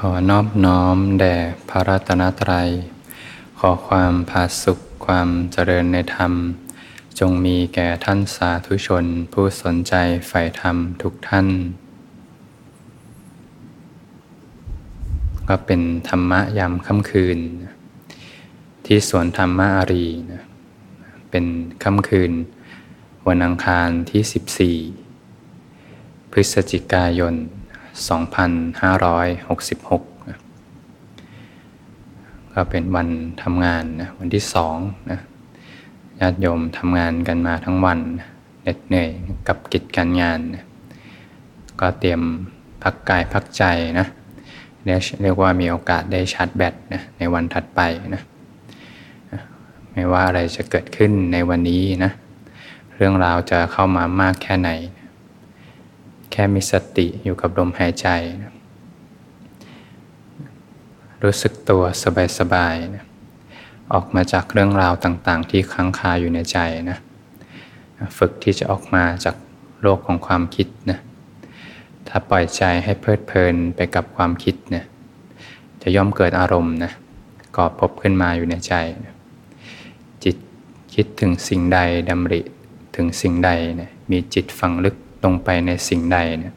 ขอนอบน้อมแด่พระรัตนตรัย ขอความผาสุขความเจริญในธรรม จงมีแก่ท่านสาธุชนผู้สนใจใฝ่ธรรมทุกท่าน ก็เป็นธรรมะยามค่ำคืน ที่สวนธรรมะอารีนะเป็นค่ำคืน วันอังคารที่ 14 พฤศจิกายน 2566นะก็เป็นวันทำงานนะวันที่สองนะญาติโยมทำงานกันมาทั้งวันเหน็ดเหนื่อยกับกิจการงานนะก็เตรียมพักกายพักใจนะเรียกว่ามีโอกาสได้ชาร์จแบตนะในวันถัดไปนะไม่ว่าอะไรจะเกิดขึ้นในวันนี้นะเรื่องราวจะเข้ามามากแค่ไหน ค่มีสติอยู่กับลมหายใจ รู้สึกตัวสบายๆนะออกมาจากเรื่องราวต่างๆ ที่ค้างคาอยู่ในใจนะฝึกที่จะออกมาจากโลกของความคิดนะถ้าปล่อยใจให้เพลิดเพลินไปกับความคิดเนี่ยจะย่อมเกิดอารมณ์นะก่อพบขึ้นมาอยู่ในใจนะจิตคิดถึงสิ่งใดดำริถึงสิ่งใดเนี่ยมีจิตฝังลึก ลงไปในสิ่งใดเนี่ย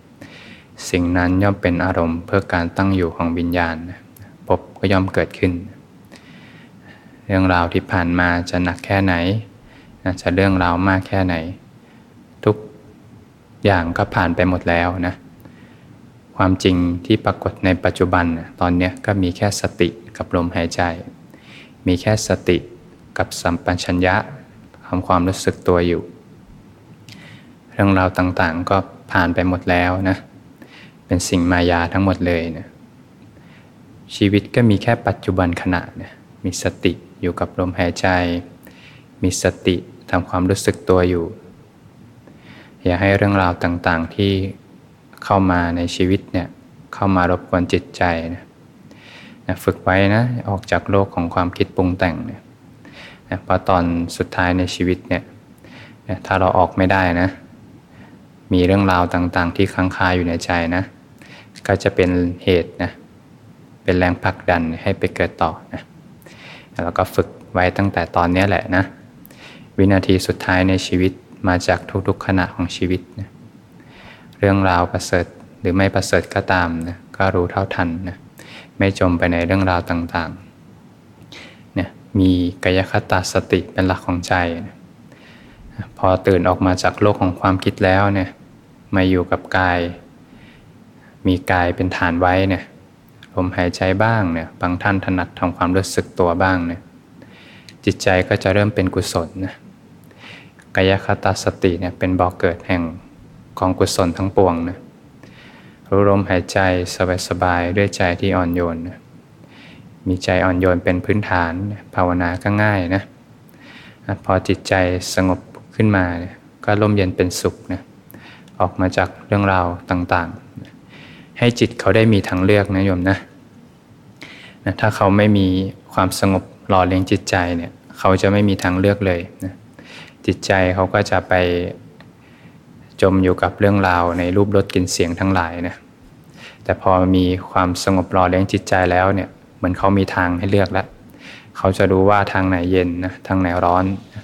สิ่งนั้นย่อมเป็นอารมณ์เพื่อการตั้งอยู่ของวิญญาณพบก็ย่อมเกิดขึ้น เรื่องราวที่ผ่านมาจะหนักแค่ไหนจะเรื่องราวมากแค่ไหน ทุกอย่างก็ผ่านไปหมดแล้วนะความจริงที่ปรากฏในปัจจุบันตอนนี้ก็มีแค่สติกับลมหายใจ มีแค่สติกับสัมปัชัญญะทำความรู้สึกตัวอยู่ รื่องราวต่างๆ ก็ผ่านไปหมดแล้วนะ เป็นสิ่งมายาทั้งหมดเลยนะชีวิตก็มีแค่ปัจจุบันขณะนะมีสติอยู่กับลมหายใจ มีสติทำความรู้สึกตัวอยู่ อย่าให้เรื่องราวต่างๆที่เข้ามาในชีวิตเนี่ยเข้ามารบกวนจิตใจนะนะฝึกไว้นะออกจากโลกของความคิดปรุงแต่งเนี่ยนะเพราะตอนสุดท้ายในชีวิตเนี่ยนะถ้าเราออกไม่ได้นะ มีเรื่องราวต่างๆ ที่ค้างคาอยู่ในใจนะ ก็จะเป็นเหตุนะ เป็นแรงผลักดันให้ไปเกิดต่อนะแล้วก็ฝึกไว้ตั้งแต่ตอนนี้แหละนะ วินาทีสุดท้ายในชีวิตมาจากทุกๆขณะของชีวิตนะเรื่องราวประเสริฐหรือไม่ประเสริฐก็ตามนะก็รู้เท่าทันนะไม่จมไปในเรื่องราวต่างๆเนี่ยมีกายคตาสติเป็นหลักของใจนะพอตื่นออกมาจากโลกของความคิดแล้วเนี่ย มาอยู่กับกาย มีกายเป็นฐานไว้เนี่ยลมหายใจบ้างเนี่ยบางท่านถนัดทำความรู้สึกตัวบ้างเนี่ยจิตใจก็จะเริ่มเป็นกุศลนะกายคตาสติเนี่ยเป็นบ่อกเกิดแห่งของกุศลทั้งปวงนะรู้ลมหายใจสบายๆด้วยใจที่อ่อนโยนนะมีใจอ่อนโยนเป็นพื้นฐานภาวนาก็ง่ายนะพอจิตใจสงบขึ้นมาเนี่ยก็ร่มเย็นเป็นสุขนะ ออกมาจากเรื่องราวต่างๆ ให้จิตเขาได้มีทางเลือกนะโยมนะนะถ้าเขาไม่มีความสงบหล่อเลี้ยงจิตใจเนี่ยเขาจะไม่มีทางเลือกเลยนะจิตใจเขาก็จะไปจมอยู่กับเรื่องราวในรูปรสกลิ่นเสียงทั้งหลายนะแต่พอมีความสงบหล่อเลี้ยงจิตใจแล้วเนี่ยเหมือนเขามีทางให้เลือกแล้วเขาจะรู้ว่าทางไหนเย็นนะทางไหนร้อนนะ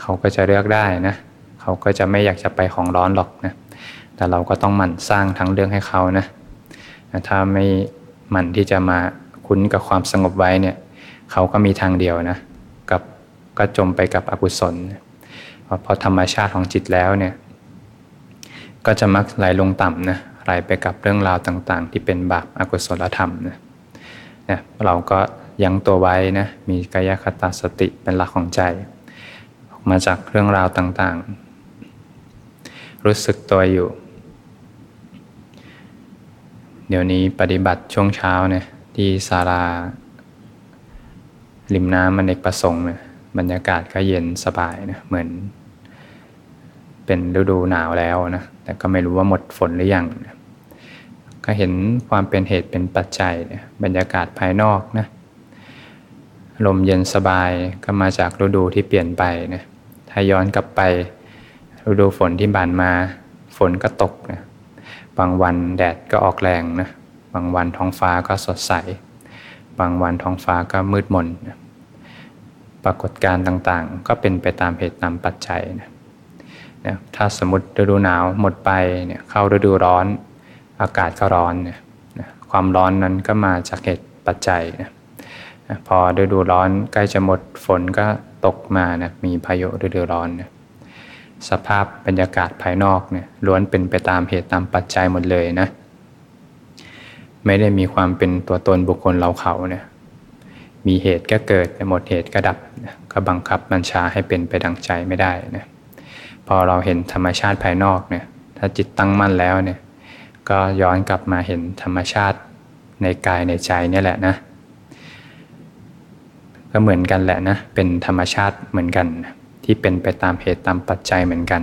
เขาก็จะเลือกได้นะเขาก็จะไม่อยากจะไปของร้อนหรอกนะ แต่เราก็ต้องหมั่นสร้างทางเลือกให้เขานะถ้าไม่หมั่นที่จะมาคุ้นกับความสงบไว้เนี่ยเขาก็มีทางเดียวนะกับก็จมไปกับอกุศลพอธรรมชาติของจิตแล้วเนี่ยก็จะมักไหลลงต่ำนะไหลไปกับเรื่องราวต่างๆ ที่เป็นบาปอกุศลธรรมนะนะเราก็ยังตัวไว้นะมีกายคตาสติเป็นหลักของใจ ออกมาจากเรื่องราวต่างๆ รู้สึกตัวอยู่ เดี๋ยวนี้ปฏิบัติช่วงเช้าเนี่ยที่ศาลาริมน้ำมันเอกประสงค์เนี่ยบรรยากาศก็เย็นสบายนะเหมือน เป็นฤดูหนาวแล้วนะแต่ก็ไม่รู้ว่าหมดฝนหรือยังนะก็เห็นความเป็นเหตุเป็นปัจจัยนะบรรยากาศภายนอกนะลมเย็นสบายก็มาจากฤดูที่เปลี่ยนไปนะถ้าย้อนกลับไปฤดูฝนที่ผ่านมาฝนก็ตกนะ บางวันแดดก็ออกแรงนะบางวันท้องฟ้าก็สดใส บางวันท้องฟ้าก็มืดมนนะปรากฏการณ์ต่างๆ ก็เป็นไปตามเหตุตามปัจจัยนะนะถ้าสมมติฤดูหนาวหมดไปเนี่ยเข้าฤดูร้อน อากาศก็ร้อนเนี่ยนะความร้อนนั้นก็มาจากเหตุปัจจัยนะนะพอฤดูร้อนใกล้จะหมดฝนก็ตกมานะมีพายุฤดูร้อนเนี่ย สภาพบรรยากาศภายนอกเนี่ยล้วนเป็นไปตามเหตุตามปัจจัยหมดเลยนะ ไม่ได้มีความเป็นตัวตนบุคคลเราเขาเนี่ยมีเหตุก็เกิดหมดเหตุก็ดับก็บังคับบัญชาให้เป็นไปดังใจไม่ได้นะพอเราเห็นธรรมชาติภายนอกเนี่ยถ้าจิตตั้งมั่นแล้วเนี่ยก็ย้อนกลับมาเห็นธรรมชาติในกายในใจนี่แหละนะก็เหมือนกันแหละนะเป็นธรรมชาติเหมือนกัน ที่เป็นไปตามเหตุตามปัจจัยเหมือนกัน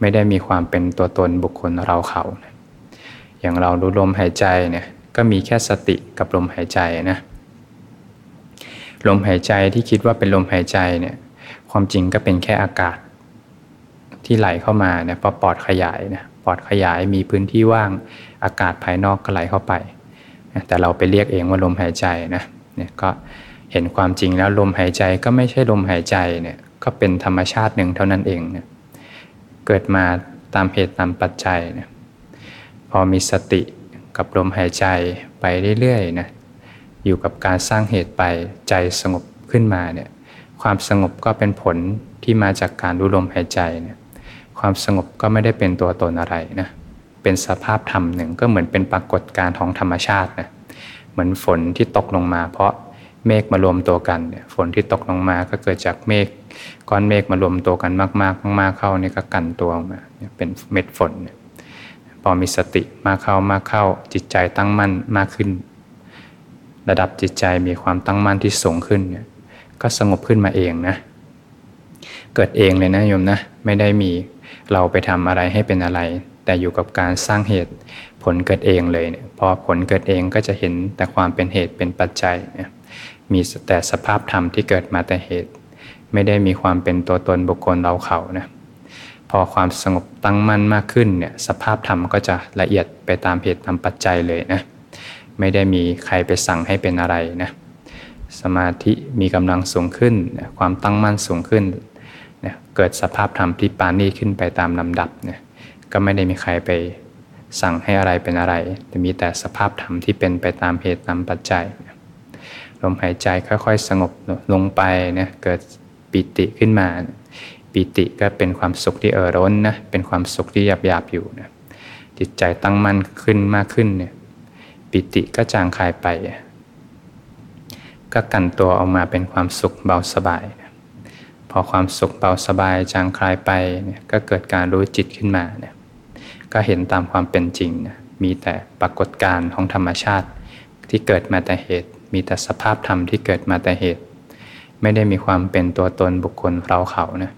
ไม่ได้มีความเป็นตัวตนบุคคลเราเขา อย่างเรารู้ลมหายใจเนี่ยก็มีแค่สติกับลมหายใจนะลมหายใจที่คิดว่าเป็นลมหายใจเนี่ยความจริงก็เป็นแค่อากาศ ที่ไหลเข้ามาเนี่ยพอปอดขยายนะปอดขยายมีพื้นที่ว่างอากาศภายนอกก็ไหลเข้าไป แต่เราไปเรียกเองว่าลมหายใจนะเนี่ยก็เห็นความจริงแล้วลมหายใจก็ไม่ใช่ลมหายใจเนี่ย ก็เป็นธรรมชาติหนึ่งเท่านั้นเองเนี่ยเกิดมาตามเหตุตามปัจจัยเนี่ยพอมีสติกับลมหายใจไปเรื่อยๆนะอยู่กับการสร้างเหตุไปใจสงบขึ้นมาเนี่ยความสงบก็เป็นผลที่มาจากการรู้ลมหายใจเนี่ยความสงบก็ไม่ได้เป็นตัวตนอะไรนะเป็นสภาพธรรมหนึ่งก็เหมือนเป็นปรากฏการณ์ของธรรมชาตินะเหมือนฝนที่ตกลงมา เพราะเมฆมารวมตัวกันเนี่ยฝนที่ตกลงมาก็เกิดจากเมฆ ก้อนเมฆมารวมตัวกันมากๆมากๆเข้านี่ก็กันตัวออกมาเป็นเม็ดฝนพอมีสติมากเข้ามากเข้าจิตใจตั้งมั่นมากขึ้น ระดับจิตใจมีความตั้งมั่นที่สูงขึ้นเนี่ยก็สงบขึ้นมาเองนะ เกิดเองเลยนะโยมนะ ไม่ได้มีเราไปทำอะไรให้เป็นอะไร แต่อยู่กับการสร้างเหตุผลเกิดเองเลยเนี่ยพอผลเกิดเองก็จะเห็นแต่ความเป็นเหตุเป็นปัจจัยเนี่ยมีแต่สภาพธรรมที่เกิดมาแต่เหตุ ไม่ได้มีความเป็นตัวตนบุคคลเราเขานะพอความสงบตั้งมั่นมากขึ้นเนี่ยสภาพธรรมก็จะละเอียดไปตามเหตุตามปัจจัยเลยนะไม่ได้มีใครไปสั่งให้เป็นอะไรนะสมาธิมีกำลังสูงขึ้น ความตั้งมั่นสูงขึ้นเนี่ยเกิดสภาพธรรมที่ปานีขึ้นไปตามลำดับเนี่ยก็ไม่ได้มีใครไปสั่งให้อะไรเป็นอะไร แต่มีแต่สภาพธรรมที่เป็นไปตามเหตุตามปัจจัยลมหายใจค่อยๆ สงบลงไปเนี่ยเกิด ปิติขึ้นมา ปิติก็เป็นความสุขที่เอ่อร้นนะเป็นความสุขที่หยาบๆอยู่นะจิตใจตั้งมั่นขึ้นมากขึ้นเนี่ยปิติก็จางคายไป ก็กันตัวออกมาเป็นความสุขเบาสบาย พอความสุขเบาสบายจางคลายไปเนี่ยก็เกิดการรู้จิตขึ้นมาเนี่ยก็เห็นตามความเป็นจริงนะมีแต่ปรากฏการณ์ของธรรมชาติที่เกิดมาแต่เหตุ มีแต่สภาพธรรมที่เกิดมาแต่เหตุ ไม่ได้มีความเป็นตัวตนบุคคลเราเขานะ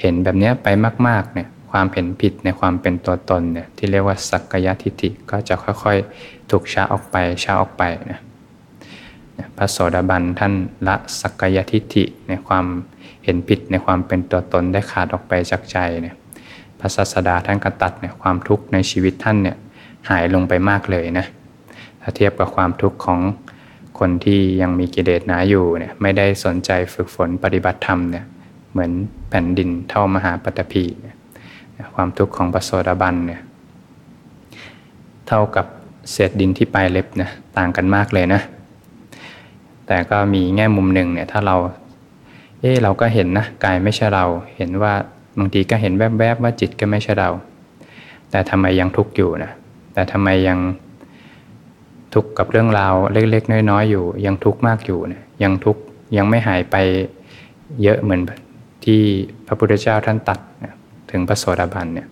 เห็นแบบนี้ไปมาก ๆ เนี่ย ความเห็นผิดในความเป็นตัวตนเนี่ย ที่เรียกว่าสักกายทิฏฐิก็จะค่อยๆ ถูกช้าออกไปช้าออกไปนะพระโสดาบันท่านละสักกายทิฏฐิในความเห็นผิดในความเป็นตัวตนได้ขาดออกไปจากใจเนี่ยพระศาสดาท่านก็ตัดเนี่ยความทุกข์ในชีวิตท่านเนี่ยหายลงไปมากเลยนะถ้าเทียบกับความทุกข์ของ คนที่ยังมีกิเลสหนาอยู่เนี่ยไม่ได้สนใจฝึกฝนปฏิบัติธรรมเนี่ยเหมือนแผ่นดินเท่ามหาปฐพีความทุกข์ของปโสดาบันเนี่ยเท่ากับเศษดินที่ปลายเล็บนะต่างกันมากเลยนะ แต่ก็มีแง่มุมหนึ่งเนี่ยถ้าเราเออเราก็เห็นนะกายไม่ใช่เราเห็นว่าบางทีก็เห็นแวบๆว่าจิตก็ไม่ใช่เรา แต่ทำไมยังทุกข์อยู่นะแต่ทำไมยัง ทุกข์กับเรื่องราวเล็ก ๆ น้อยๆอยู่ ยังทุกข์มากอยู่เนี่ยยังทุกข์ยังไม่หายไปเยอะเหมือนที่พระพุทธเจ้าท่านตัดถึงพระโสดาบันเนี่ย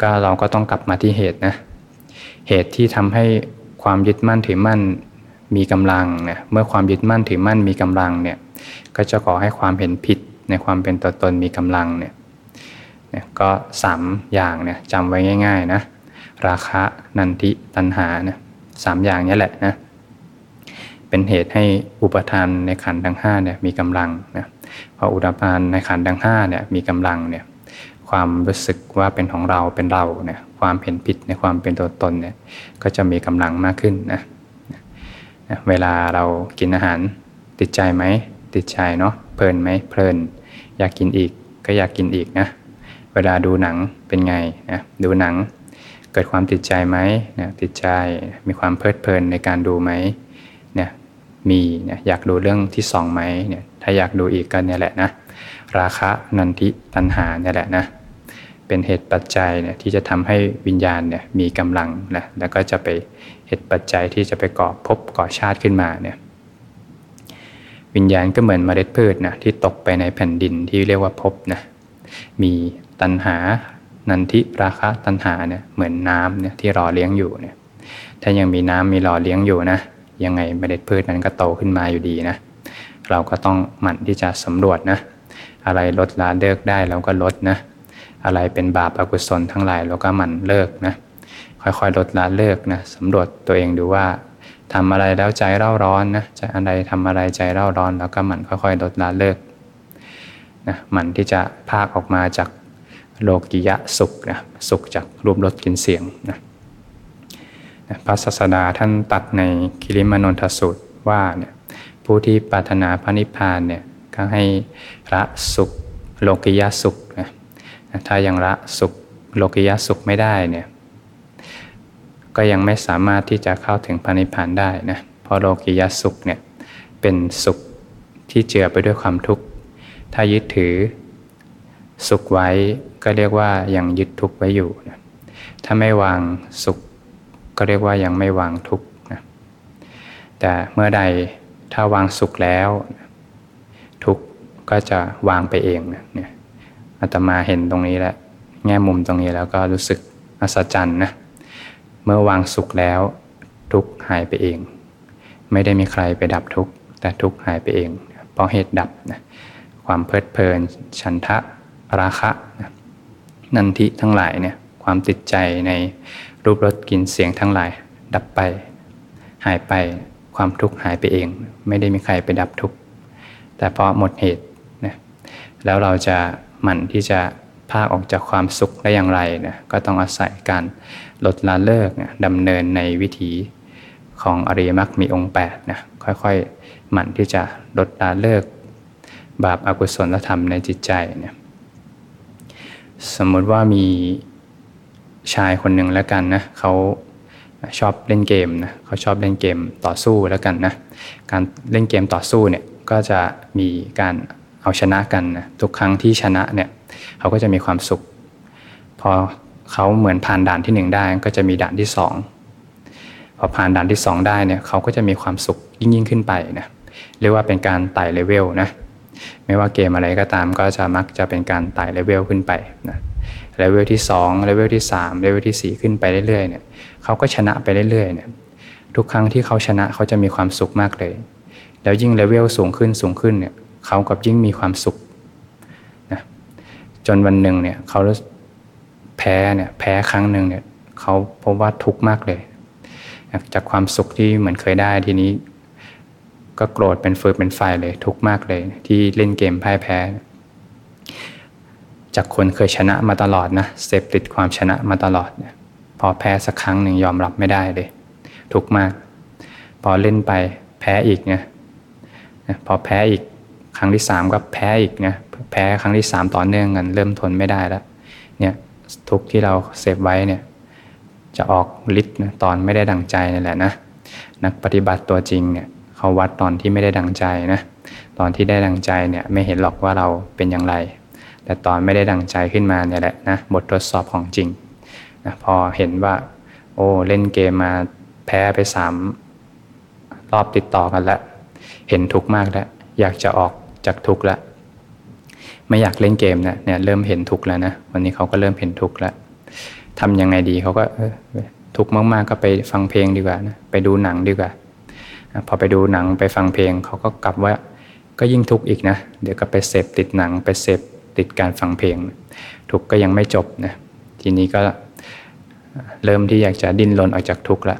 ก็เราก็ต้องกลับมาที่เหตุนะเหตุที่ทำให้ความยึดมั่นถือมั่นมีกำลังเนี่ยเมื่อความยึดมั่นถือมั่นมีกำลังเนี่ยก็จะก่อให้ความเห็นผิดในความเป็นตัวตนมีกำลังเนี่ยก็สามอย่างเนี่ยจำไว้ง่ายๆนะราคะนันทิตัณหานะ สามอย่างนี้แหละนะเป็นเหตุให้อุปทานในขันธ์ทั้งห้าเนี่ยมีกำลังนะพออุปทานในขันธ์ทั้งห้าเนี่ยมีกำลังเนี่ยความรู้สึกว่าเป็นของเราเป็นเราเนี่ยความเห็นผิดในความเป็นตัวตนเนี่ยก็จะมีกำลังมากขึ้นนะเวลาเรากินอาหารติดใจไหมติดใจเนาะเพลินไหมเพลิน อยากกินอีกก็อยากกินอีกนะเวลาดูหนังเป็นไงนะดูหนัง เกิดความติดใจไหมนะติดใจมีความเพลิดเพลินในการดูไหมเนี่ยมีเนี่ยอยากดูเรื่องที่สองไหมเนี่ยถ้าอยากดูอีกก็เนี่ยแหละนะราคะนันทิตัณหาเนี่ยแหละนะเป็นเหตุปัจจัยเนี่ยที่จะทำให้วิญญาณเนี่ยมีกำลังนะแล้วก็จะไปเหตุปัจจัยที่จะไปก่อภพก่อชาติขึ้นมาเนี่ยวิญญาณก็เหมือนเมล็ดพืชนะที่ตกไปในแผ่นดินที่เรียกว่าภพนะมีตัณหา นันทิราคะตัณหาเนี่ยเหมือนน้ำเนี่ยที่รอเลี้ยงอยู่เนี่ยถ้ายังมีน้ำมีรอเลี้ยงอยู่นะยังไงเมล็ดพืชนั้นก็โตขึ้นมาอยู่ดีนะเราก็ต้องหมั่นที่จะสำรวจนะอะไรลดละเลิกได้เราก็ลดนะอะไรเป็นบาปอกุศลทั้งหลายเราก็หมั่นเลิกนะค่อยๆลดละเลิกนะสำรวจตัวเองดูว่าทำอะไรแล้วใจเร่าร้อนนะจะอะไรทำอะไรใจเร่าร้อน แล้วก็หมั่นค่อยๆลดละเลิกนะหมั่นที่จะพากออกมาจาก โลกิยะสุขนะสุขจากรูปรสกลิ่นเสียงนะพระศาสดาท่านตัดในคิริมานนทสูตรว่าเนี่ยผู้ที่ปรารถนาพระนิพพานเนี่ยก็ให้ละสุขโลกิยะสุขนะถ้ายังละสุขโลกิยะสุขไม่ได้เนี่ยก็ยังไม่สามารถที่จะเข้าถึงพระนิพพานได้นะเพราะโลกิยะสุขเนี่ยเป็นสุขที่เจือไปด้วยความทุกข์ ถ้ายึดถือสุขไว้ ก็เรียกว่ายังยึดทุกข์ไว้อยู่นะถ้าไม่วางสุข ก็เรียกว่ายังไม่วางทุกข์นะแต่เมื่อใดถ้าวางสุขแล้ว ทุกข์ก็จะวางไปเองนะเนี่ยอาตมาเห็นตรงนี้แหล้วแง่มุมตรงนี้แล้วก็รู้สึกอัศจรรย์นะเมื่อวางสุขแล้ว ทุกข์หายไปเอง ไม่ได้มีใครไปดับทุกข์แต่ทุกข์หายไปเอง เพราะเหตุดับนะความเพลิดเพลิน ฉันทะราคะนะ นันทิทั้งหลายเนี่ยความติดใจในรูปรสกลิ่นเสียงทั้งหลาย ดับไป หายไปความทุกข์หายไปเอง ไม่ได้มีใครไปดับทุกข์แต่พราะหมดเหตุนะแล้วเราจะหมั่นที่จะพาออกจากความสุขได้อย่างไรนะก็ต้องอาศัยการลดละเลิกนะดำเนินในวิถีของอริยมรรคมีองค์8นะค่อยๆ หมั่นที่จะลดละเลิก บาปอากุศลธรรมในจิตใจเนี่ย สมมุติว่ามีชายคนหนึ่งแล้วกันนะเขาชอบเล่นเกมนะเขาชอบเล่นเกมต่อสู้แล้วกันนะการเล่นเกมต่อสู้เนี่ยก็จะมีการเอาชนะกันนะทุกครั้งที่ชนะเนี่ยเขาก็จะมีความสุข พอเขาเหมือนผ่านด่านที่หนึ่งได้ก็จะมีด่านที่สองพอผ่านด่านที่สองได้เนี่ยเขาก็จะมีความสุขยิ่งยิ่งขึ้นไปนะเรียกว่าเป็นการไต่เลเวลนะ ไม่ว่าเกมอะไรก็ตามก็จะมักจะเป็นการไต่เลเวลขึ้นไปนะเลเวลที่2เลเวลที่3เลเวลที่ 4 ขึ้นไปเรื่อยๆเนี่ยเขาก็ชนะไปเรื่อยๆเนี่ยทุกครั้งที่เขาชนะเขาจะมีความสุขมากเลย แล้วยิ่งเลเวลสูงขึ้นสูงขึ้นเนี่ยเขากับยิ่งมีความสุขนะจนวันหนึ่งเนี่ยเขาแพ้เนี่ยแพ้ครั้งหนึ่งเนี่ยเขาพบว่าทุกข์มากเลย จากความสุขที่เหมือนเคยได้ทีนี้ ก็โกรธเป็นฟืนเป็นไฟเลย ทุกข์มากเลย ที่เล่นเกมพ่ายแพ้ จากคนเคยชนะมาตลอดนะเสพติดความชนะมาตลอดเนี่ยพอแพ้สักครั้งหนึ่งยอมรับไม่ได้เลย ทุกข์มาก พอเล่นไปแพ้อีกเนี่ยพอแพ้อีกครั้งที่สามก็แพ้อีกเนี่ยแพ้ครั้งที่สามต่อเนื่องกันเริ่มทนไม่ได้แล้วเนี่ยทุกที่เราเสพไว้เนี่ยจะออกฤทธิ์ตอนไม่ได้ดังใจนี่แหละนะนักปฏิบัติตัวจริงเนี่ย เขาวัดตอนที่ไม่ได้ดังใจนะตอนที่ได้ดังใจเนี่ยไม่เห็นหรอกว่าเราเป็นอย่างไร แต่ตอนไม่ได้ดังใจขึ้นมาเนี่ยแหละนะบททดสอบของจริงนะพอเห็นว่า โอ้เล่นเกมมาแพ้ไปสามรอบติดต่อกันแล้วเห็นทุกข์มากแล้วอยากจะออกจากทุกข์แล้วไม่อยากเล่นเกมนะเนี่ยเริ่มเห็นทุกข์แล้วนะวันนี้เขาก็เริ่มเห็นทุกข์แล้วทำยังไงดีเขาก็ทุกข์มากๆก็ไปฟังเพลงดีกว่านะไปดูหนังดีกว่า พอไปดูหนังไปฟังเพลงเขาก็กลับว่าก็ยิ่งทุกข์อีกนะ เดี๋ยวก็ไปเสพติดหนังไปเสพติดการฟังเพลง ทุกข์ก็ยังไม่จบนะทีนี้ก็เริ่มที่อยากจะดิ้นรนออกจากทุกข์ละ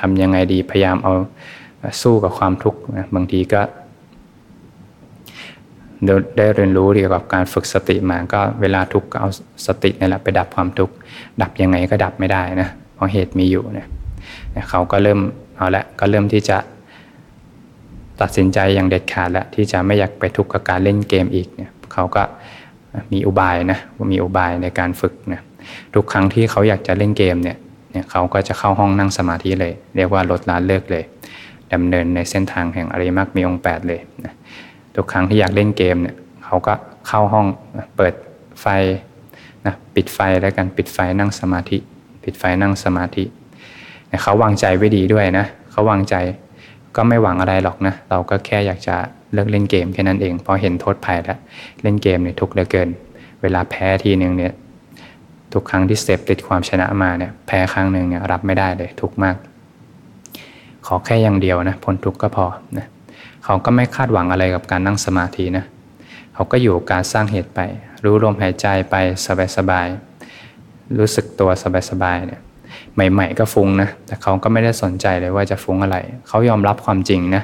ทำยังไงดีพยายามเอาสู้กับความทุกข์นะบางทีก็ได้เรียนรู้เกี่ยวกับการฝึกสติมาก็เวลาทุกข์ก็เอาสตินี่แหละไปดับความทุกข์ดับยังไงก็ดับไม่ได้นะเพราะเหตุมีอยู่เนี่ยเขาก็เริ่มเอาละก็เริ่มที่จะ ตัดสินใจอย่างเด็ดขาดแล้วที่จะไม่อยากไปทุกข์กับการเล่นเกมอีกเนี่ยเขาก็มีอุบายนะมีอุบายในการฝึกนะทุกครั้งที่เขาอยากจะเล่นเกมเนี่ยเนี่ยเขาก็จะเข้าห้องนั่งสมาธิเลย เรียกว่าลดละเลิกเลยดำเนินในเส้นทางแห่งอริมักมีองค์ 8 เลยนะทุกครั้งที่อยากเล่นเกมเนี่ยเขาก็เข้าห้องเปิดไฟนะปิดไฟแล้วกันปิดไฟนั่งสมาธิ ปิดไฟนั่งสมาธิเขาวางใจไว้ดีด้วยนะเขาวางใจ ก็ไม่หวังอะไรหรอกนะ เราก็แค่อยากจะเลิกเล่นเกมแค่นั้นเองพอเห็นโทษภัยแล้วเล่นเกมเนี่ยทุกเหลือเกิน เวลาแพ้ทีหนึ่งเนี่ยทุกครั้งที่เสพติดความชนะมาเนี่ยแพ้ครั้งหนึ่งเนี่ยรับไม่ได้เลยทุกมาก ขอแค่อย่างเดียวนะพ้นทุกข์ก็พอนะเขาก็ไม่คาดหวังอะไรกับการนั่งสมาธินะเขาก็อยู่การสร้างเหตุไป รู้ลมหายใจไปสบายๆรู้สึกตัวสบายๆเนี่ย ใหม่ ๆ ก็ฟุ้งนะ แต่เขาก็ไม่ได้สนใจเลยว่าจะฟุ้งอะไร เขายอมรับความจริงนะ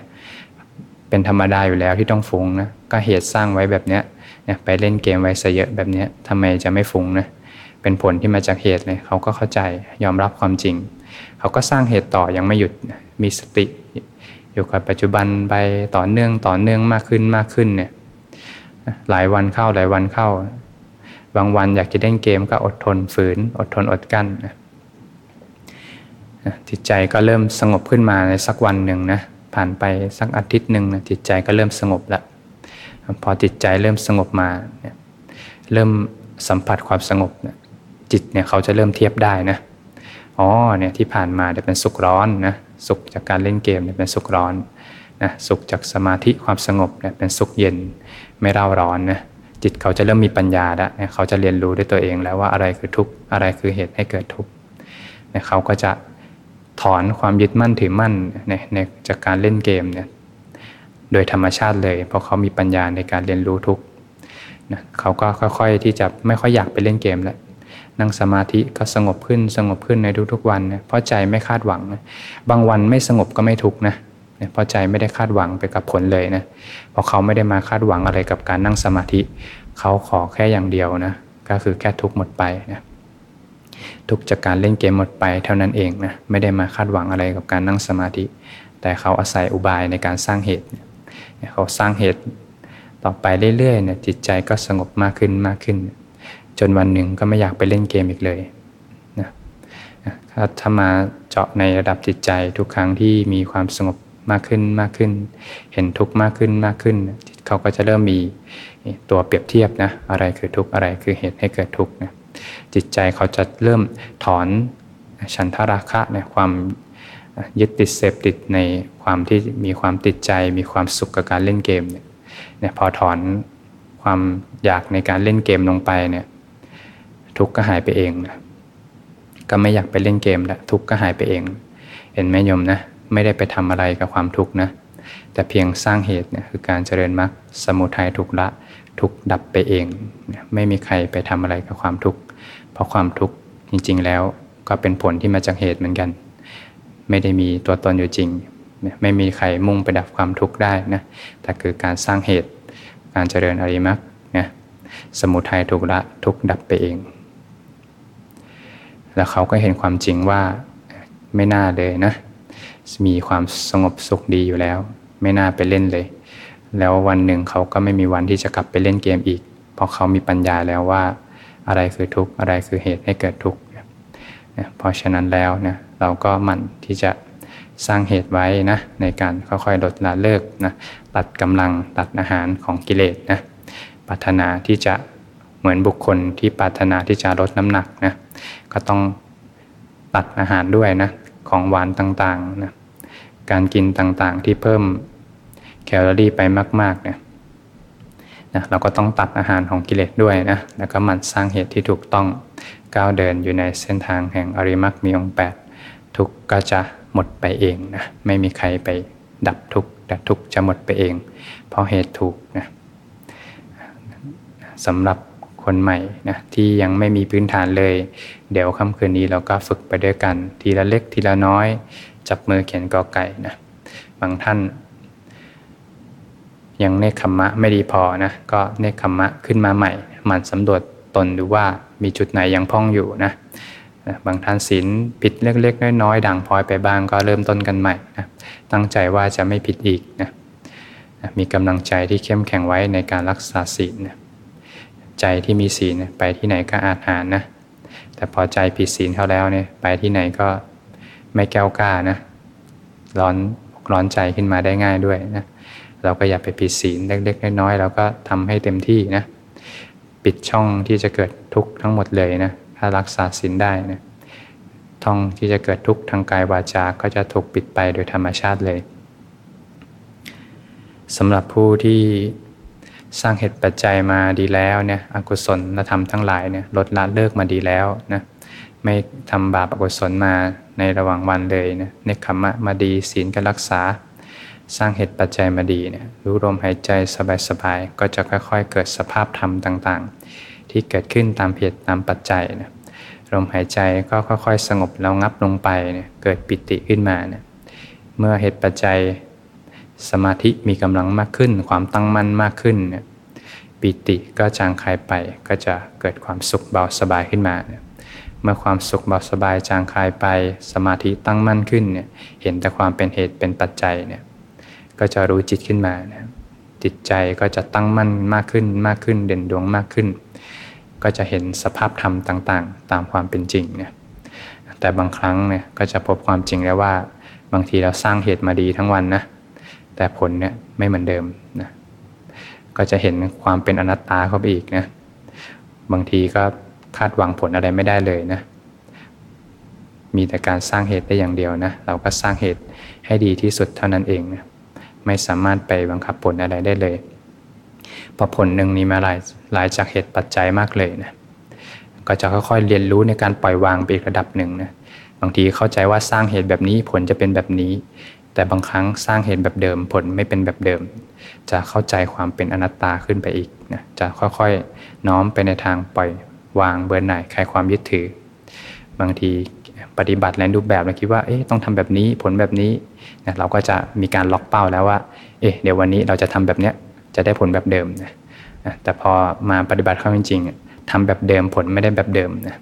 เป็นธรรมดาอยู่แล้วที่ต้องฟุ้งนะ ก็เหตุสร้างไว้แบบเนี้ยเนี่ยไปเล่นเกมไว้ซะเยอะแบบเนี้ยทำไมจะไม่ฟุ้งนะ เป็นผลที่มาจากเหตุเลย เขาก็เข้าใจยอมรับความจริง เขาก็สร้างเหตุต่อยังไม่หยุด มีสติ อยู่กับปัจจุบันไปต่อเนื่องต่อเนื่องมากขึ้นมากขึ้นเนี่ย หลายวันเข้าหลายวันเข้า บางวันอยากจะเล่นเกมก็อดทนฝืน อดทนอดกั้นนะ จิตใจก็เริ่มสงบขึ้นมาในสักวันหนึ่งนะผ่านไปสักอาทิตย์หนึ่งนะจิตใจก็เริ่มสงบล้วพอจิตใจเริ่มสงบมาเนี่ยเริ่มสัมผัสความสงบเนี่ยจิตเนี่ยเขาจะเริ่มเทียบได้นะอ๋อเนี่ยที่ผ่านมาเนี่ยเป็นสุขร้อนนะสุขจากการเล่นเกมเนี่ยเป็นสุขร้อนนะสุขจากสมาธิความสงบเนี่ยเป็นสุขเย็นไม่เร่าร้อนนะจิตเขาจะเริ่มมีปัญญาแล้วเนี่ยเขาจะเรียนรู้ด้วยตัวเองแล้วว่าอะไรคือทุกข์อะไรคือเหตุให้เกิดทุกข์เนี่ยเขาก็จะ ถอนความยึดมั่นถือมั่นในจากการเล่นเกมเนี่ยโดยธรรมชาติเลย เพราะเขามีปัญญาในการเรียนรู้ทุกนะเขาก็ค่อยๆที่จะไม่ค่อยอยากไปเล่นเกมแล้วนั่งสมาธิก็สงบขึ้นสงบขึ้นในทุกๆวันนะเพราะใจไม่คาดหวังนะบางวันไม่สงบก็ไม่ทุกนะเพราะใจไม่ได้คาดหวังไปกับผลเลยนะเพราะเขาไม่ได้มาคาดหวังอะไรกับการนั่งสมาธิ เขาขอแค่อย่างเดียวนะก็คือแค่ทุกหมดไปนะ ทุกจากการเล่นเกมหมดไปเท่านั้นเองนะไม่ได้มาคาดหวังอะไรกับการนั่งสมาธิ แต่เขาอาศัยอุบายในการสร้างเหตุเขาสร้างเหตุต่อไปเรื่อยๆเนี่ยจิตใจก็สงบมากขึ้นมากขึ้น จนวันหนึ่งก็ไม่อยากไปเล่นเกมอีกเลยนะถ้ามาเจาะในระดับจิตใจทุกครั้งที่มีความสงบมากขึ้นมากขึ้น เห็นทุกข์มากขึ้นมากขึ้น เขาก็จะเริ่มมีตัวเปรียบเทียบนะอะไรคือทุกข์อะไรคือเหตุให้เกิดทุกข์นะ จิตใจเขาจะเริ่มถอนฉันทราคะในความยึดติดเสพติดในความที่มีความติดใจ มีความสุขกับการเล่นเกมเนี่ยพอถอนความอยากในการเล่นเกมลงไปเนี่ยทุกข์ก็หายไปเองนะก็ไม่อยากไปเล่นเกมแล้วทุกข์ก็หายไปเอง เห็นไหมโยมนะไม่ได้ไปทำอะไรกับความทุกข์นะ แต่เพียงสร้างเหตุเนี่ยคือการเจริญมรรคสมุทัยทุกละทุกดับไปเอง ไม่มีใครไปทำอะไรกับความทุกข์เพราะความทุกข์จริง ๆ แล้วก็เป็นผลที่มาจากเหตุเหมือนกัน ไม่ได้มีตัวตนอยู่จริง ไม่มีใครมุ่งไปดับความทุกข์ได้นะแต่คือการสร้างเหตุ การเจริญอริมักนะสมุทัยทุกละทุกดับไปเอง แล้วเขาก็เห็นความจริงว่าไม่น่าเลยนะ มีความสงบสุขดีอยู่แล้ว ไม่น่าไปเล่นเลย แล้ววันหนึ่งเขาก็ไม่มีวันที่จะกลับไปเล่นเกมอีก เพราะเขามีปัญญาแล้วว่า อะไรคือทุกข์อะไรคือเหตุให้เกิดทุกข์เพราะฉะนั้นแล้วนะเราก็หมั่นที่จะสร้างเหตุไว้นะในการค่อยๆลดละเลิกนะตัดกำลังตัดอาหารของกิเลสนะปรารถนาที่จะเหมือนบุคคลที่ปรารถนาที่จะลดน้ำหนักนะก็ต้องตัดอาหารด้วยนะของหวานต่างๆนะการกินต่างๆที่เพิ่ม ลอรี่ไปมากๆเนี่ยนะเราก็ต้องตัดอาหารของกิเลสด้วยนะแล้วก็มันสร้างเหตุที่ถูกต้องก้าวเดินอยู่ในเส้นทางแห่งอริมักมีองค์แปดทุกก็จะหมดไปเองนะไม่มีใครไปดับทุกแต่ทุกจะหมดไปเอง เพราะเหตุถูกนะสำหรับคนใหม่นะที่ยังไม่มีพื้นฐานเลย เดี๋ยวค่ำคืนนี้เราก็ฝึกไปด้วยกัน ทีละเล็กทีละน้อย จับมือเขียนกอไก่นะบางท่าน ยังเนคขมะไม่ดีพอนะก็เนคขมะขึ้นมาใหม่หมันสำรวจตนดูว่ามีจุดไหนยังพ่องอยู่นะบางท่านศีลผิดเล็กๆน้อยๆด่างพลอยไปบ้างก็เริ่มต้นกันใหม่นะตั้งใจว่าจะไม่ผิดอีกนะมีกำลังใจที่เข้มแข็งไว้ในการรักษาศีลนะใจที่มีศีลไปที่ไหนก็อาจหารนะแต่พอใจผิดศีลเขาแล้วเนี่ยไปที่ไหนก็ไม่แก้วกล้านะร้อนร้อนใจขึ้นมาได้ง่ายด้วยนะ เราก็อย่าไปผิดศีลเล็กๆน้อยๆเราก็ทำให้เต็มที่นะปิดช่องที่จะเกิดทุกข์ทั้งหมดเลยนะถ้ารักษาศีลได้นะท่องที่จะเกิดทุกข์ทางกายวาจาก็จะถูกปิดไปโดยธรรมชาติเลยสำหรับผู้ที่สร้างเหตุปัจจัยมาดีแล้วเนี่ยอกุศลธรรมทั้งหลายเนี่ยลดละเลิกมาดีแล้วนะไม่ทำบาปอกุศลมาในระหว่างวันเลยนะเนคขมะมาดีศีลก็รักษา สร้างเหตุปัจจัยมาดีเนี่ยรู้ลมหายใจสบายๆก็จะค่อยๆ เกิดสภาพธรรมต่างๆ ที่เกิดขึ้นตามเหตุตามปัจจัยนะลมหายใจก็ค่อยๆ สงบแล้วงับลงไปเนี่ยเกิดปิติขึ้นมาเนี่ยเมื่อเหตุปัจจัยสมาธิมีกำลังมากขึ้น ความตั้งมั่นมากขึ้นเนี่ยปิติก็จางคายไปก็จะเกิดความสุขเบาสบายขึ้นมาเนี่ยเมื่อความสุขเบาสบายจางคายไปสมาธิตั้งมั่นขึ้นเนี่ยเห็นแต่ความเป็นเหตุเป็นปัจจัยเนี่ย ก็จะรู้จิตขึ้นมานะจิตใจก็จะตั้งมั่นมากขึ้นมากขึ้นเด่นดวงมากขึ้น ก็จะเห็นสภาพธรรมต่างๆ ตามความเป็นจริงเนี่ยแต่บางครั้งเนี่ยก็จะพบความจริงแล้วว่าบางทีเราสร้างเหตุมาดีทั้งวันนะแต่ผลเนี่ยไม่เหมือนเดิมนะก็จะเห็นความเป็นอนัตตาเข้าไปอีกนะบางทีก็คาดหวังผลอะไรไม่ได้เลยนะมีแต่การสร้างเหตุได้อย่างเดียวนะเราก็สร้างเหตุให้ดีที่สุดเท่านั้นเองนะ ไม่สามารถไปบังคับผลอะไรได้เลย พอผลหนึ่งนี้มาหลายหลายจากเหตุปัจจัยมากเลยนะก็จะค่อยๆเรียนรู้ในการปล่อยวางไปอีกระดับหนึ่งนะบางทีเข้าใจว่าสร้างเหตุแบบนี้ผลจะเป็นแบบนี้ แต่บางครั้งสร้างเหตุแบบเดิมผลไม่เป็นแบบเดิม จะเข้าใจความเป็นอนัตตาขึ้นไปอีกนะจะค่อยๆน้อมไปในทางปล่อยวางเบื่อหน่ายคลายความยึดถือ บางทีปฏิบัติในรูปแบบเราคิดว่าเอ๊ะต้องทำแบบนี้ผลแบบนี้ นะเราก็จะมีการล็อกเป้าแล้วว่า เอ๊ะเดี๋ยววันนี้เราจะทำแบบเนี้ยจะได้ผลแบบเดิมนะแต่พอมาปฏิบัติเข้าจริงๆทำแบบเดิมผลไม่ได้แบบเดิมนะ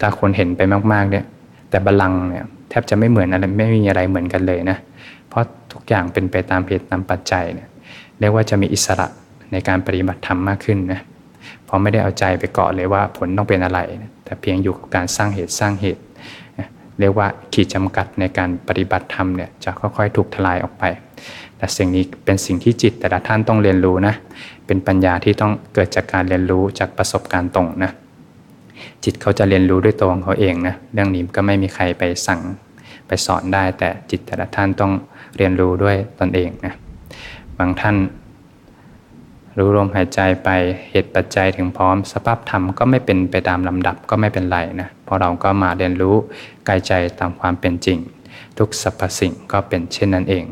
ถ้าคนเห็นไปมากๆเนี่ย แต่บาลังเนี่ยแทบจะไม่เหมือนอะไรไม่มีอะไรเหมือนกันเลยนะ เพราะทุกอย่างเป็นไปตามเหตุตามปัจจัยเนี่ยเรียกว่าจะมีอิสระในการปฏิบัติธรรมมากขึ้นนะเพราะไม่ได้เอาใจไปเกาะเลยว่าผลต้องเป็นอะไรนะแต่เพียงอยู่กับการสร้างเหตุสร้างเหตุ เรียกว่าขีดจำกัดในการปฏิบัติธรรมเนี่ยจะค่อยๆ ถูกทลายออกไป แต่สิ่งนี้เป็นสิ่งที่จิตแต่ละท่านต้องเรียนรู้นะ เป็นปัญญาที่ต้องเกิดจากการเรียนรู้จากประสบการณ์ตรงนะ จิตเขาจะเรียนรู้ด้วยตัวของเขาเองนะ เรื่องนี้ก็ไม่มีใครไปสั่งไปสอนได้ แต่จิตแต่ละท่านต้องเรียนรู้ด้วยตนเองนะ บางท่าน รู้ลมหายใจไปเหตุปัจจัยถึงพร้อม สภาพธรรมก็ไม่เป็นไปตามลำดับก็ไม่เป็นไรนะ ราะเราก็มาเรียนรู้กายใจตามความเป็นจริง ทุกสรรพสิ่งก็เป็นเช่นนั้นเอง